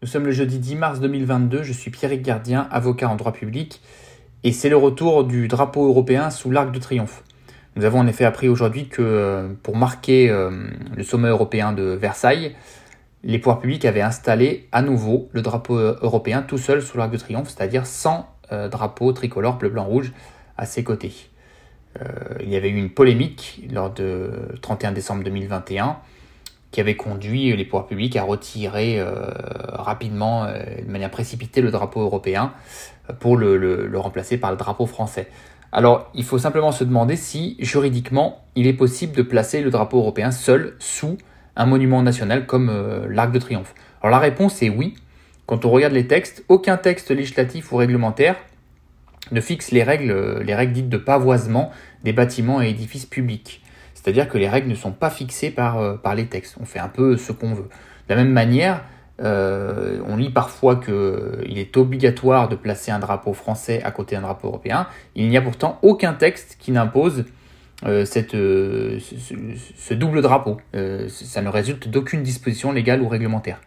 Nous sommes le jeudi 10 mars 2022, je suis Pierrick Gardien, avocat en droit public, et c'est le retour du drapeau européen sous l'arc de triomphe. Nous avons en effet appris aujourd'hui que euh, pour marquer euh, le sommet européen de Versailles, les pouvoirs publics avaient installé à nouveau le drapeau euh, européen tout seul sous l'arc de triomphe, c'est-à-dire sans drapeau tricolore bleu, blanc, rouge à ses côtés. il y avait eu une polémique lors de 31 décembre 2021 qui avait conduit les pouvoirs publics à retirer euh, rapidement, euh, de manière précipitée, le drapeau européen euh, pour le, remplacer par le drapeau français. Alors, il faut simplement se demander si, juridiquement, il est possible de placer le drapeau européen seul sous un monument national comme l'Arc de Triomphe. Alors la réponse est oui. Quand on regarde les textes, aucun texte législatif ou réglementaire ne fixe les règles, les règles dites de pavoisement des bâtiments et édifices publics. C'est-à-dire que les règles ne sont pas fixées par, euh, par les textes. On fait un peu ce qu'on veut. De la même manière, euh, on lit parfois qu'il est obligatoire de placer un drapeau français à côté d'un drapeau européen. Il n'y a pourtant aucun texte qui n'impose euh, cette, ce, double drapeau. ça ne résulte d'aucune disposition légale ou réglementaire.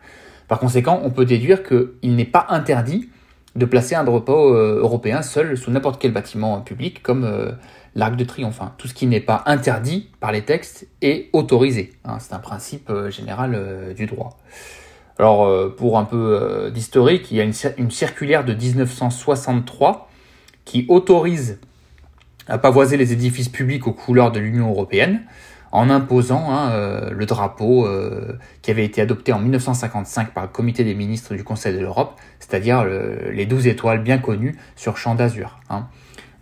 Par conséquent, on peut déduire qu'il n'est pas interdit de placer un drapeau européen seul sous n'importe quel bâtiment public, comme l'arc de triomphe. Hein. Tout ce qui n'est pas interdit par les textes est autorisé. Hein. C'est un principe euh, général euh, du droit. Alors, euh, pour un peu d'historique, il y a une, circulaire de 1963 qui autorise à pavoiser les édifices publics aux couleurs de l'Union européenne en imposant hein, le drapeau qui avait été adopté en 1955 par le comité des ministres du Conseil de l'Europe, c'est-à-dire les 12 étoiles bien connues sur champ d'azur.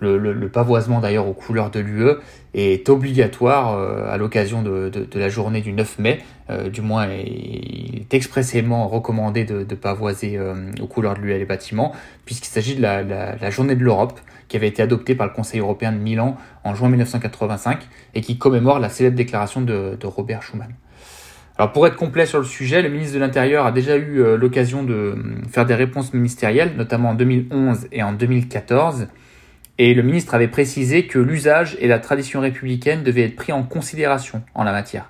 Le, pavoisement d'ailleurs aux couleurs de l'UE est obligatoire euh, à l'occasion de, la journée du 9 mai. Euh, du moins, il est expressément recommandé de, pavoiser euh, aux couleurs de l'UE les bâtiments, puisqu'il s'agit de la, journée de l'Europe qui avait été adoptée par le Conseil européen de Milan en juin 1985 et qui commémore la célèbre déclaration de, de Robert Schuman. Alors pour être complet sur le sujet, le ministre de l'Intérieur a déjà eu l'occasion de faire des réponses ministérielles, notamment en 2011 et en 2014. Et le ministre avait précisé que l'usage et la tradition républicaine devaient être pris en considération en la matière.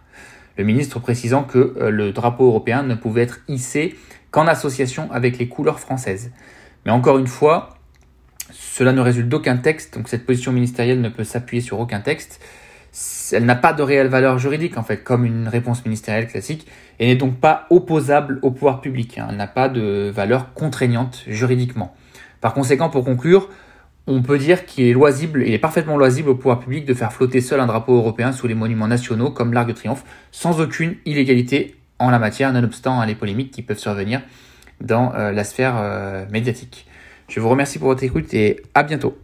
Le ministre précisant que euh, le drapeau européen ne pouvait être hissé qu'en association avec les couleurs françaises. Mais encore une fois, cela ne résulte d'aucun texte, donc cette position ministérielle ne peut s'appuyer sur aucun texte. Elle n'a pas de réelle valeur juridique, en fait, comme une réponse ministérielle classique, et n'est donc pas opposable au pouvoir public. Hein. Elle n'a pas de valeur contraignante juridiquement. Par conséquent, pour conclure, on peut dire qu'il est loisible, il est parfaitement loisible au pouvoir public de faire flotter seul un drapeau européen sous les monuments nationaux comme l'Arc de Triomphe, sans aucune illégalité en la matière, nonobstant les polémiques qui peuvent survenir dans euh, la sphère euh, médiatique. Je vous remercie pour votre écoute et à bientôt.